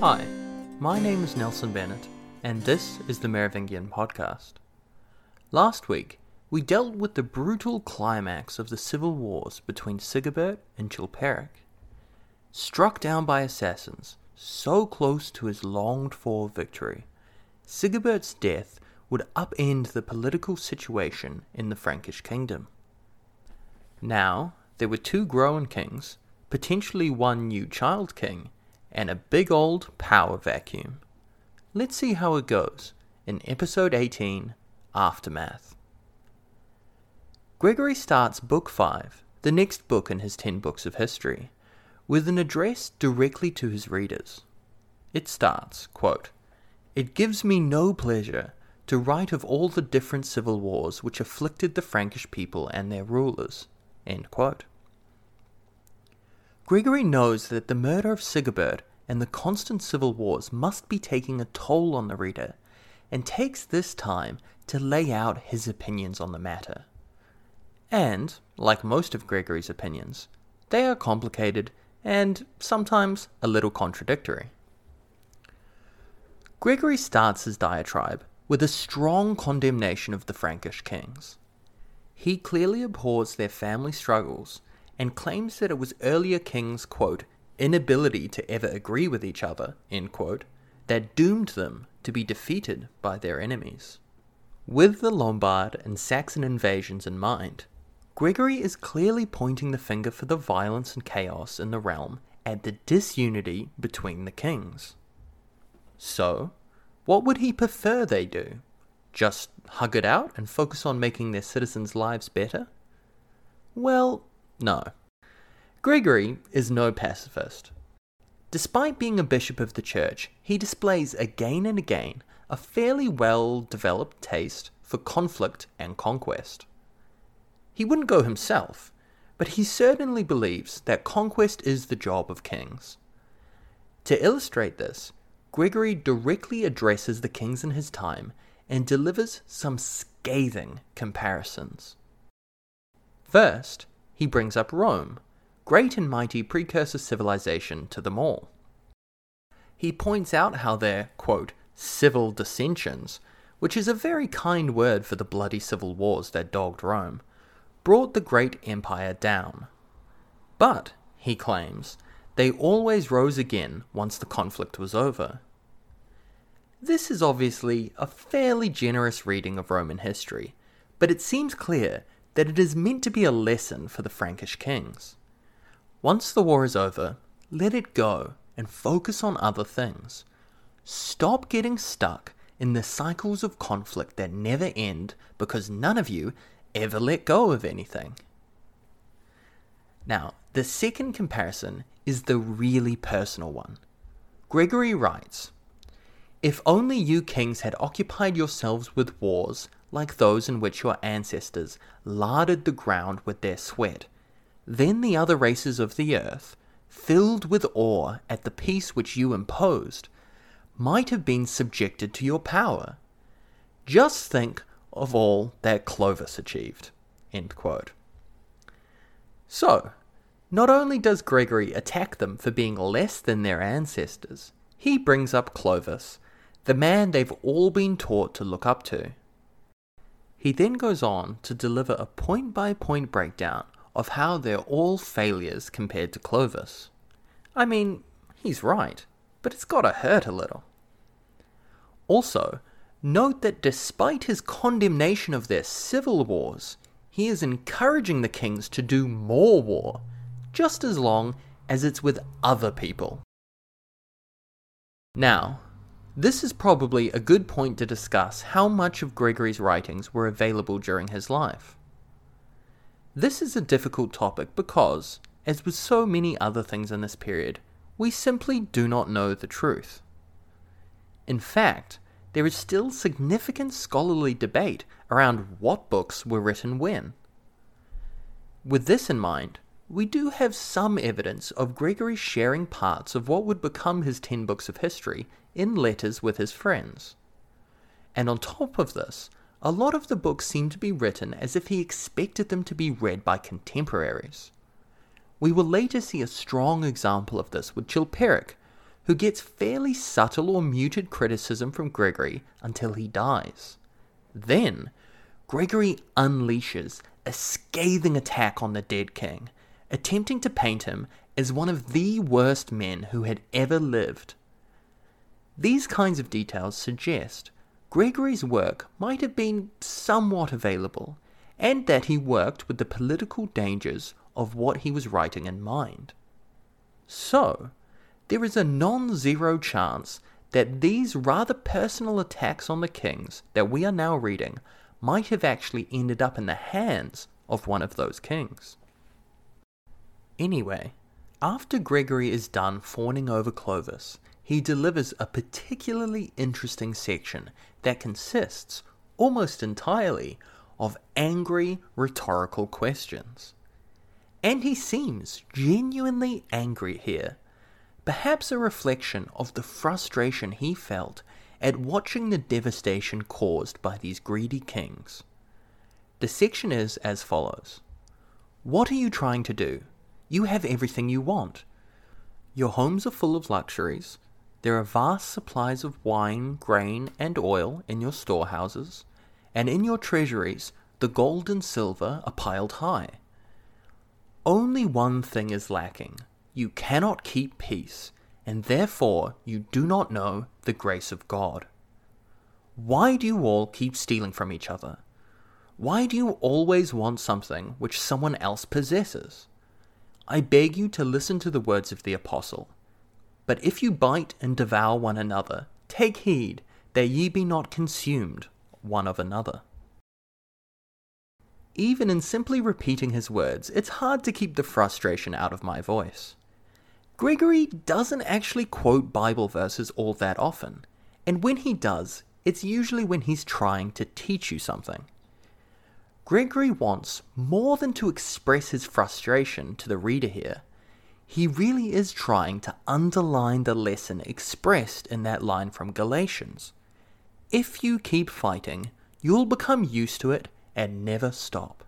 Hi, my name is Nelson Bennett, and this is the Merovingian Podcast. Last week, we dealt with the brutal climax of the civil wars between Sigebert and Chilperic. Struck down by assassins, so close to his longed for victory, Sigebert's death would upend the political situation in the Frankish kingdom. Now, there were two grown kings, potentially one new child king, and a big old power vacuum. Let's see how it goes in episode 18 Aftermath. Gregory starts Book 5, the next book in his 10 books of history, with an address directly to his readers. It starts, quote, It gives me no pleasure to write of all the different civil wars which afflicted the Frankish people and their rulers. Gregory knows that the murder of Sigebert and the constant civil wars must be taking a toll on the reader, and takes this time to lay out his opinions on the matter. And, like most of Gregory's opinions, they are complicated and sometimes a little contradictory. Gregory starts his diatribe with a strong condemnation of the Frankish kings. He clearly abhors their family struggles and claims that it was earlier kings, quote, inability to ever agree with each other, end quote, that doomed them to be defeated by their enemies. With the Lombard and Saxon invasions in mind, Gregory is clearly pointing the finger for the violence and chaos in the realm at the disunity between the kings. So, what would he prefer they do? Just hug it out and focus on making their citizens' lives better? Well, no. Gregory is no pacifist. Despite being a bishop of the church, he displays again and again a fairly well developed taste for conflict and conquest. He wouldn't go himself, but he certainly believes that conquest is the job of kings. To illustrate this, Gregory directly addresses the kings in his time and delivers some scathing comparisons. First, he brings up Rome, great and mighty precursor civilization to them all. He points out how their, quote, civil dissensions, which is a very kind word for the bloody civil wars that dogged Rome, brought the great empire down. But, he claims, they always rose again once the conflict was over. This is obviously a fairly generous reading of Roman history, but it seems clear that it is meant to be a lesson for the Frankish kings. Once the war is over, let it go and focus on other things. Stop getting stuck in the cycles of conflict that never end because none of you ever let go of anything. Now, the second comparison is the really personal one. Gregory writes If only you kings had occupied yourselves with wars like those in which your ancestors larded the ground with their sweat, then the other races of the earth, filled with awe at the peace which you imposed, might have been subjected to your power. Just think of all that Clovis achieved. So, not only does Gregory attack them for being less than their ancestors, he brings up Clovis, the man they've all been taught to look up to. He then goes on to deliver a point by point breakdown of how they're all failures compared to Clovis. I mean, he's right, but it's gotta hurt a little. Also, Note that despite his condemnation of their civil wars, he is encouraging the kings to do more war, just as long as it's with other people. Now, this is probably a good point to discuss how much of Gregory's writings were available during his life. This is a difficult topic because, as with so many other things in this period, we simply do not know the truth. In fact, there is still significant scholarly debate around what books were written when. With this in mind, we do have some evidence of Gregory sharing parts of what would become his ten books of history in letters with his friends. And on top of this, a lot of the books seem to be written as if he expected them to be read by contemporaries. We will later see a strong example of this with Chilperic, who gets fairly subtle or muted criticism from Gregory until he dies. Then, Gregory unleashes a scathing attack on the dead king, attempting to paint him as one of the worst men who had ever lived. These kinds of details suggest Gregory's work might have been somewhat available, and that he worked with the political dangers of what he was writing in mind. So, there is a non zero chance that these rather personal attacks on the kings that we are now reading might have actually ended up in the hands of one of those kings. Anyway, after Gregory is done fawning over Clovis, he delivers a particularly interesting section that consists, almost entirely, of angry rhetorical questions. And he seems genuinely angry here, perhaps a reflection of the frustration he felt at watching the devastation caused by these greedy kings. The section is as follows What are you trying to do? You have everything you want. Your homes are full of luxuries. There are vast supplies of wine, grain, and oil in your storehouses, and in your treasuries the gold and silver are piled high. Only one thing is lacking you cannot keep peace, and therefore you do not know the grace of God. Why do you all keep stealing from each other? Why do you always want something which someone else possesses? I beg you to listen to the words of the Apostle. But if you bite and devour one another, take heed that ye be not consumed one of another. Even in simply repeating his words, it's hard to keep the frustration out of my voice. Gregory doesn't actually quote Bible verses all that often, and when he does, it's usually when he's trying to teach you something. Gregory wants more than to express his frustration to the reader here. He really is trying to underline the lesson expressed in that line from Galatians. If you keep fighting, you'll become used to it and never stop.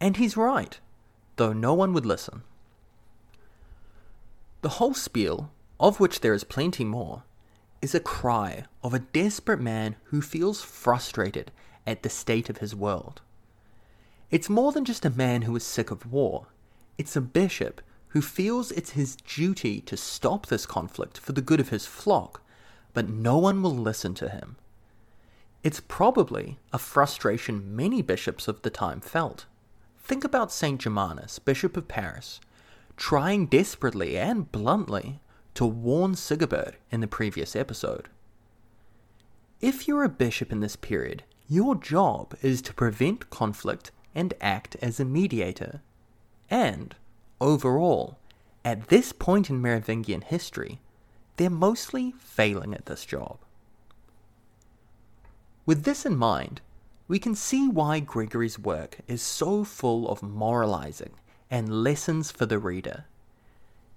And he's right, though no one would listen. The whole spiel, of which there is plenty more, is a cry of a desperate man who feels frustrated at the state of his world. It's more than just a man who is sick of war, it's a bishop who feels it's his duty to stop this conflict for the good of his flock, but no one will listen to him. It's probably a frustration many bishops of the time felt. Think about St. Germanus, Bishop of Paris, trying desperately and bluntly to warn Sigebert in the previous episode. If you're a bishop in this period, your job is to prevent conflict and act as a mediator. And, overall, at this point in Merovingian history, they're mostly failing at this job. With this in mind, we can see why Gregory's work is so full of moralizing and lessons for the reader.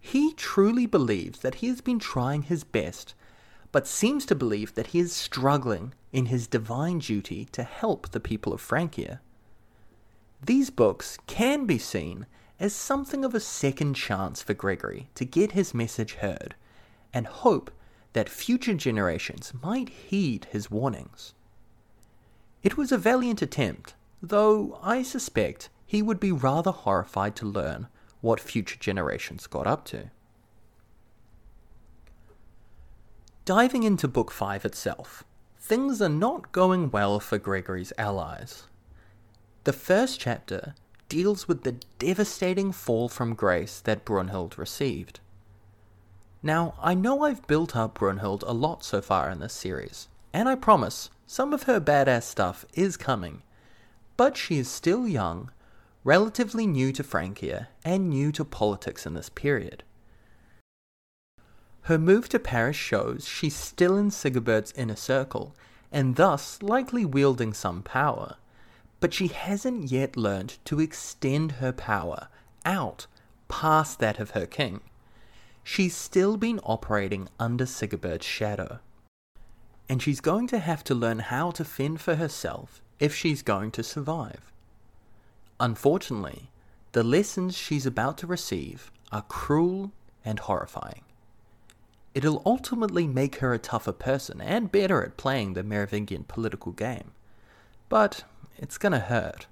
He truly believes that he has been trying his best, but seems to believe that he is struggling in his divine duty to help the people of Francia. These books can be seen as something of a second chance for Gregory to get his message heard and hope that future generations might heed his warnings. It was a valiant attempt, though I suspect he would be rather horrified to learn what future generations got up to. Diving into Book 5 itself, things are not going well for Gregory's allies. The first chapter deals with the devastating fall from grace that Brunhild received. Now, I know I've built up Brunhild a lot so far in this series, and I promise some of her badass stuff is coming, but she is still young relatively new to Francia and new to politics in this period. Her move to Paris shows she's still in Sigebert's inner circle and thus likely wielding some power, but she hasn't yet learned to extend her power out past that of her king. She's still been operating under Sigebert's shadow. And she's going to have to learn how to fend for herself if she's going to survive. Unfortunately, the lessons she's about to receive are cruel and horrifying. it'll ultimately make her a tougher person and better at playing the Merovingian political game. But it's gonna hurt.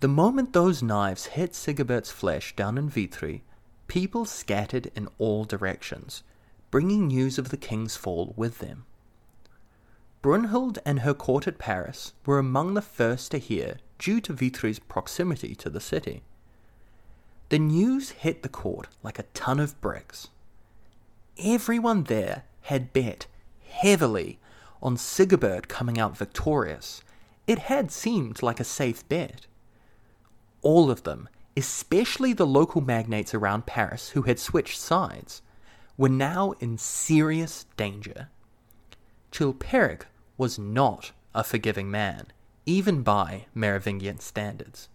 The moment those knives hit Sigebert's flesh down in Vitry, people scattered in all directions, bringing news of the king's fall with them. Brunhild and her court at Paris were among the first to hear due to Vitry's proximity to the city. The news hit the court like a ton of bricks. Everyone there had bet heavily on Sigebert coming out victorious. It had seemed like a safe bet. All of them, especially the local magnates around Paris who had switched sides, were now in serious danger. Chilperic was not a forgiving man, even by Merovingian standards.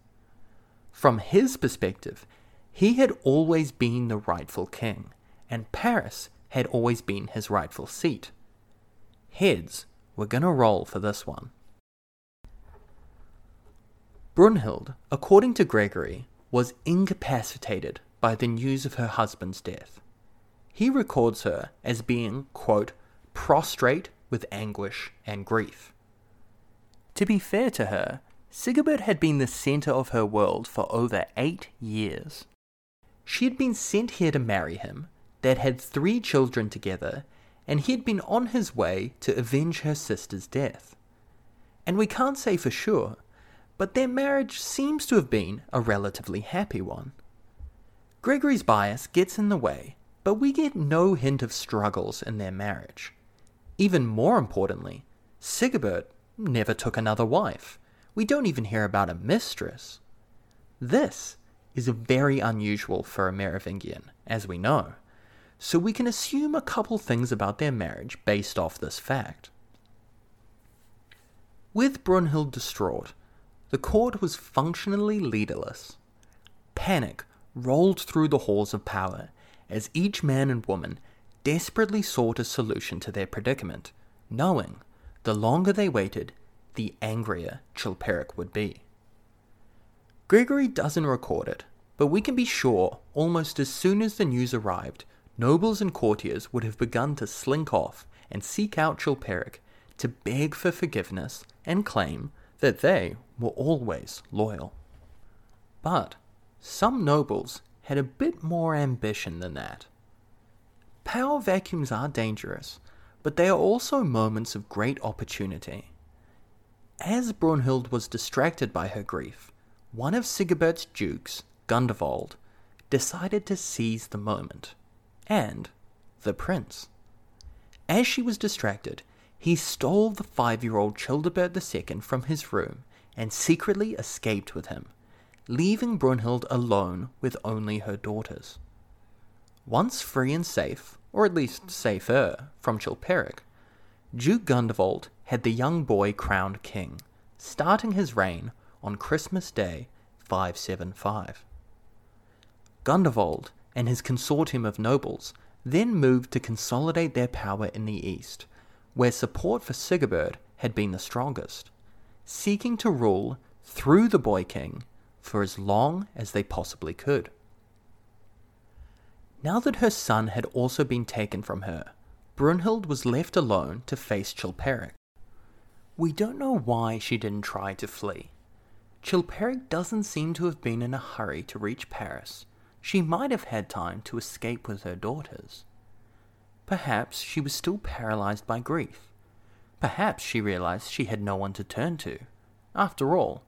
From his perspective, he had always been the rightful king, and Paris had always been his rightful seat. Heads were going to roll for this one. Brunhild, according to Gregory, was incapacitated by the news of her husband's death. He records her as being, quote, prostrate with anguish and grief. To be fair to her, Sigebert had been the centre of her world for over eight years. She had been sent here to marry him, they'd had three children together, and he had been on his way to avenge her sister's death. And we can't say for sure, but their marriage seems to have been a relatively happy one. Gregory's bias gets in the way, but we get no hint of struggles in their marriage. Even more importantly, Sigebert never took another wife. We don't even hear about a mistress. This is very unusual for a Merovingian, as we know, so we can assume a couple things about their marriage based off this fact. With Brunhild distraught, the court was functionally leaderless. Panic rolled through the halls of power as each man and woman desperately sought a solution to their predicament, knowing the longer they waited, the angrier Chilperic would be. Gregory doesn't record it, but we can be sure almost as soon as the news arrived, nobles and courtiers would have begun to slink off and seek out Chilperic to beg for forgiveness and claim that they were always loyal. But some nobles had a bit more ambition than that. Power vacuums are dangerous, but they are also moments of great opportunity. As Brunhild was distracted by her grief, one of Sigebert's dukes, Gundevald, decided to seize the moment, and the prince. As she was distracted, he stole the five year old Childebert II from his room and secretly escaped with him, leaving Brunhild alone with only her daughters. Once free and safe, or at least safer, from Chilperic, Duke Gundevald had the young boy crowned king, starting his reign on Christmas Day 575. Gundevald and his consortium of nobles then moved to consolidate their power in the east where support for Sigebert had been the strongest, seeking to rule through the boy king for as long as they possibly could. Now that her son had also been taken from her, Brunhild was left alone to face Chilperic. We don't know why she didn't try to flee. Chilperic doesn't seem to have been in a hurry to reach Paris. She might have had time to escape with her daughters. Perhaps she was still paralyzed by grief. Perhaps she realized she had no one to turn to. After all,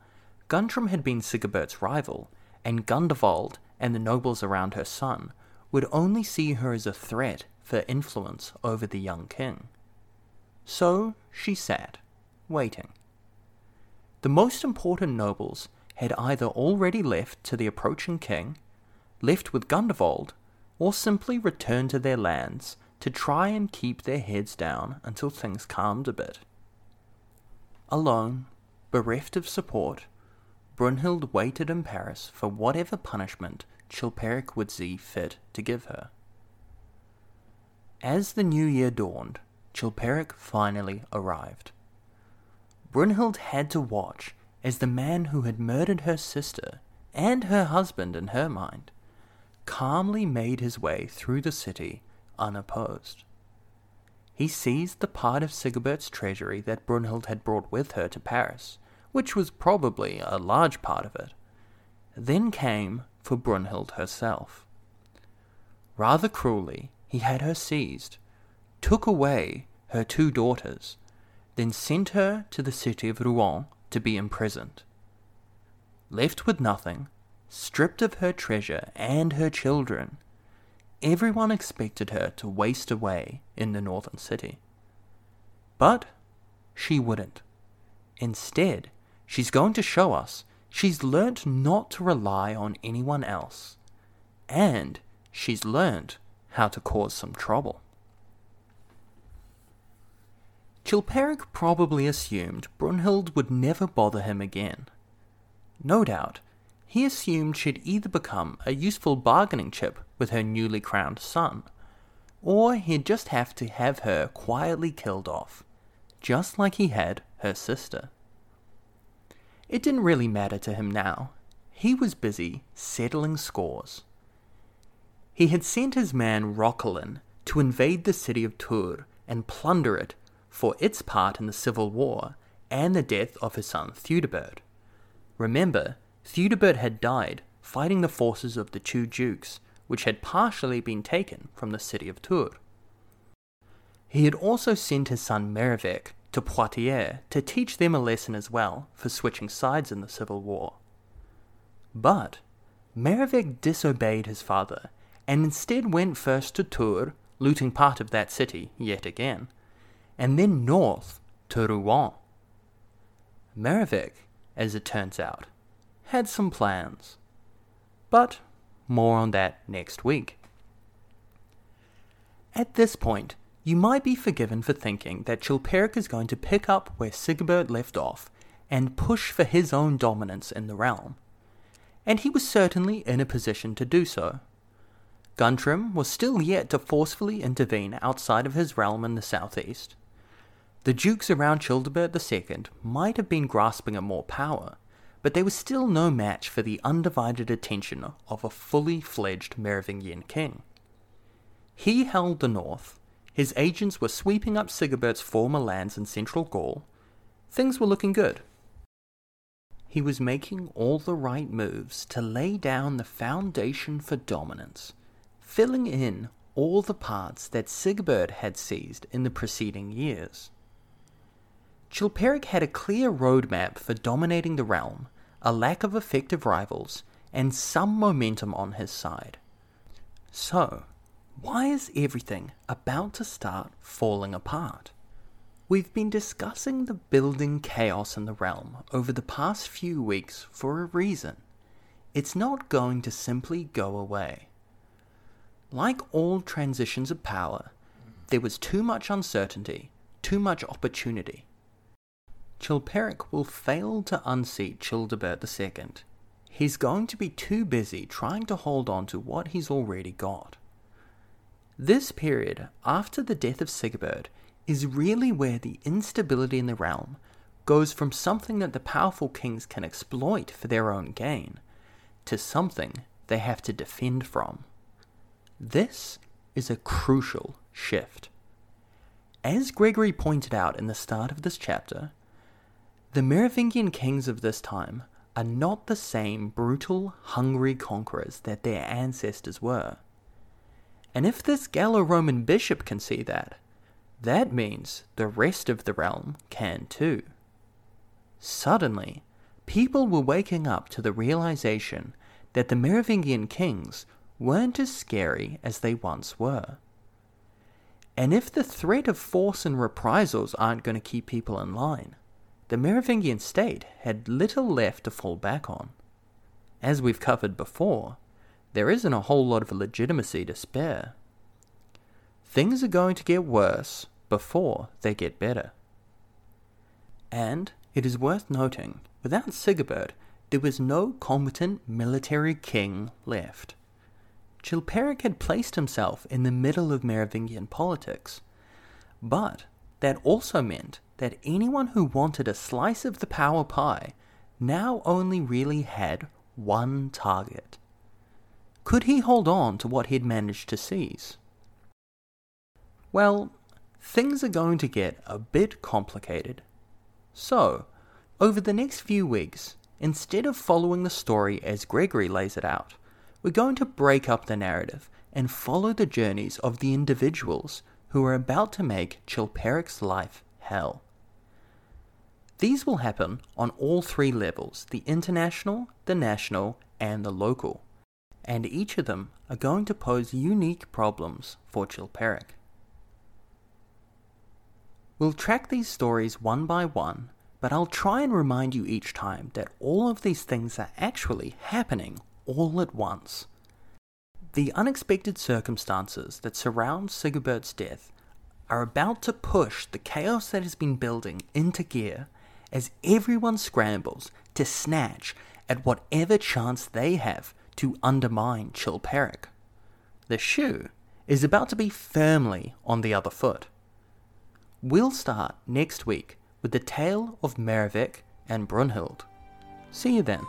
Guntram had been Sigebert's rival, and Gundevald and the nobles around her son would only see her as a threat for influence over the young king. So she sat, waiting. The most important nobles had either already left to the approaching king, left with Gundevald, or simply returned to their lands to try and keep their heads down until things calmed a bit. Alone, bereft of support, Brunhild waited in Paris for whatever punishment Chilperic would see fit to give her. As the new year dawned, Chilperic finally arrived. Brunhild had to watch as the man who had murdered her sister and her husband in her mind calmly made his way through the city unopposed. He seized the part of Sigebert's treasury that Brunhild had brought with her to Paris, which was probably a large part of it. Then came for Brunhild herself. Rather cruelly, he had her seized, took away her two daughters, then sent her to the city of Rouen to be imprisoned. Left with nothing, stripped of her treasure and her children, everyone expected her to waste away in the northern city. But she wouldn't. Instead, she's going to show us she's learnt not to rely on anyone else. And she's learnt how to cause some trouble. Chilperic probably assumed Brunhild would never bother him again. No doubt, he assumed she'd either become a useful bargaining chip with her newly crowned son, or he'd just have to have her quietly killed off, just like he had her sister. It didn't really matter to him now. He was busy settling scores. He had sent his man Roquelin to invade the city of Tours and plunder it for its part in the civil war and the death of his son Theudebert. Remember, Theudebert had died fighting the forces of the two dukes, which had partially been taken from the city of Tours. He had also sent his son Merovech to Poitiers to teach them a lesson as well for switching sides in the civil war. But Merovech disobeyed his father and instead went first to Tours, looting part of that city yet again, and then north to Rouen. Merovech, as it turns out, had some plans. But more on that next week. At this point, you might be forgiven for thinking that Chilperic is going to pick up where Sigebert left off and push for his own dominance in the realm. And he was certainly in a position to do so. Guntram was still yet to forcefully intervene outside of his realm in the southeast. The dukes around Childebert II might have been grasping at more power, but they were still no match for the undivided attention of a fully fledged Merovingian king. He held the north, his agents were sweeping up Sigebert's former lands in central Gaul, things were looking good. He was making all the right moves to lay down the foundation for dominance, filling in all the parts that Sigebert had seized in the preceding years. Chilperic had a clear roadmap for dominating the realm a lack of effective rivals, and some momentum on his side. So, why is everything about to start falling apart? We've been discussing the building chaos in the realm over the past few weeks for a reason. It's not going to simply go away. Like all transitions of power, there was too much uncertainty, too much opportunity. Chilperic will fail to unseat Childebert II. He's going to be too busy trying to hold on to what he's already got. This period, after the death of Sigebert, is really where the instability in the realm goes from something that the powerful kings can exploit for their own gain to something they have to defend from. This is a crucial shift. As Gregory pointed out in the start of this chapter, the Merovingian kings of this time are not the same brutal, hungry conquerors that their ancestors were. And if this Gallo Roman bishop can see that, that means the rest of the realm can too. Suddenly, people were waking up to the realization that the Merovingian kings weren't as scary as they once were. And if the threat of force and reprisals aren't going to keep people in line, the Merovingian state had little left to fall back on. As we've covered before, there isn't a whole lot of legitimacy to spare. Things are going to get worse before they get better. And it is worth noting, without Sigebert, there was no competent military king left. Chilperic had placed himself in the middle of Merovingian politics, but that also meant that anyone who wanted a slice of the power pie now only really had one target. Could he hold on to what he'd managed to seize? Well, things are going to get a bit complicated. So, over the next few weeks, instead of following the story as Gregory lays it out, we're going to break up the narrative and follow the journeys of the individuals who are about to make Chilperic's life hell. These will happen on all three levels the international, the national, and the local, and each of them are going to pose unique problems for Chilperic. We'll track these stories one by one, but I'll try and remind you each time that all of these things are actually happening all at once. The unexpected circumstances that surround Sigebert's death are about to push the chaos that has been building into gear as everyone scrambles to snatch at whatever chance they have to undermine Chilperic. The shoe is about to be firmly on the other foot. We'll start next week with the tale of Merovech and Brunhild. See you then.